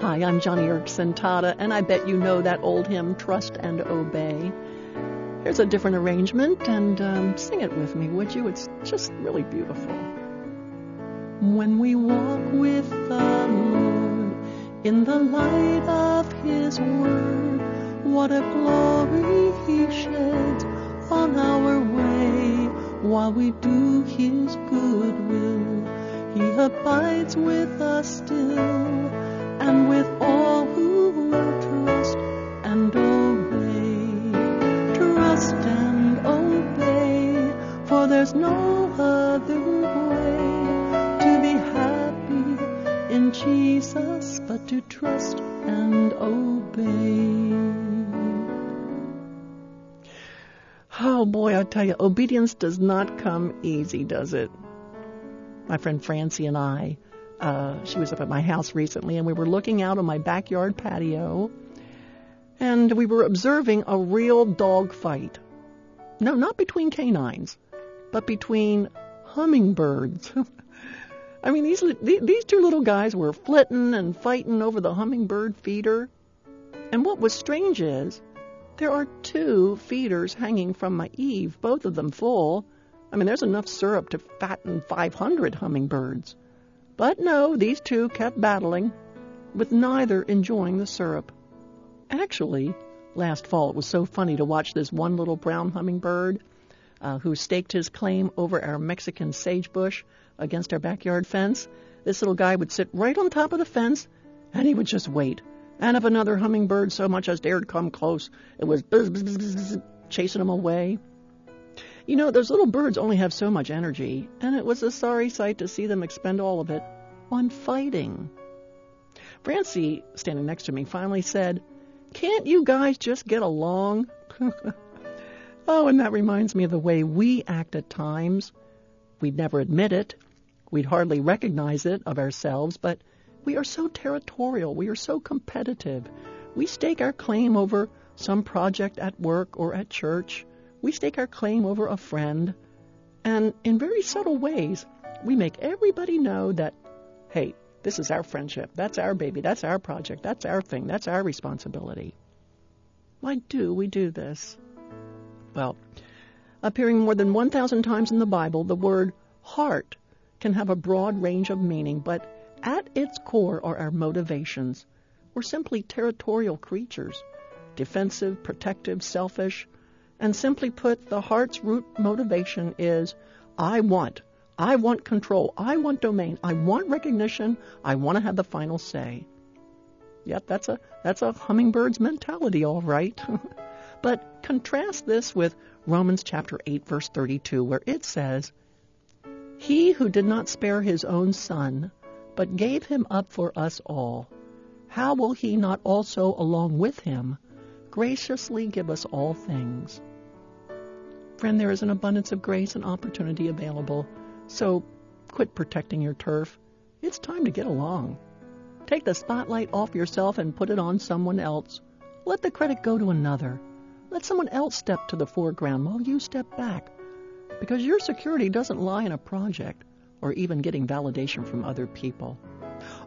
Hi, I'm Joni Eareckson Tada, and I bet you know that old hymn, Trust and Obey. Here's a different arrangement, and um, sing it with me, would you? It's just really beautiful. When we walk with the Lord in the light of His Word, what a glory He sheds on our way while we do His good will. He abides with us still there's no other way to be happy in Jesus but to trust and obey. Oh boy, I tell you, obedience does not come easy, does it? My friend Francie and I uh, she was up at my house recently, and we were looking out on my backyard patio, and we were observing a real dog fight. No, not between canines, but between hummingbirds. I mean, these these two little guys were flitting and fighting over the hummingbird feeder. And what was strange is there are two feeders hanging from my eave, both of them full. I mean, there's enough syrup to fatten 500 hummingbirds. But no, these two kept battling, with neither enjoying the syrup. Actually, last fall it was so funny to watch this one little brown hummingbird uh, who staked his claim over our Mexican sagebush against our backyard fence. This little guy would sit right on top of the fence and he would just wait. And if another hummingbird so much as dared come close, it was buzz, buzz, buzz, chasing him away. You know, those little birds only have so much energy, and it was a sorry sight to see them expend all of it on fighting. Francie, standing next to me, finally said, Can't you guys just get along? oh, and that reminds me of the way we act at times. We'd never admit it. We'd hardly recognize it of ourselves, but we are so territorial. We are so competitive. We stake our claim over some project at work or at church. We stake our claim over a friend, and in very subtle ways, we make everybody know that, hey, this is our friendship, that's our baby, that's our project, that's our thing, that's our responsibility. Why do we do this? Well, appearing more than 1,000 times in the Bible, the word heart can have a broad range of meaning, but at its core are our motivations. We're simply territorial creatures, defensive, protective, selfish, and simply put, the heart's root motivation is I want. I want control. I want domain. I want recognition. I want to have the final say. Yep, that's a that's a hummingbird's mentality, all right. but contrast this with Romans chapter 8 verse 32 where it says, "He who did not spare his own son, but gave him up for us all, how will he not also along with him graciously give us all things?" Friend, there is an abundance of grace and opportunity available, so quit protecting your turf. It's time to get along. Take the spotlight off yourself and put it on someone else. Let the credit go to another. Let someone else step to the foreground while you step back. Because your security doesn't lie in a project or even getting validation from other people.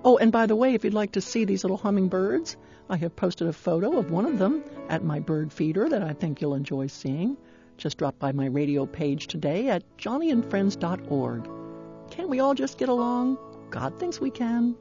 Oh, and by the way, if you'd like to see these little hummingbirds, I have posted a photo of one of them at my bird feeder that I think you'll enjoy seeing. Just drop by my radio page today at joniandfriends.org. Can't we all just get along? God thinks we can.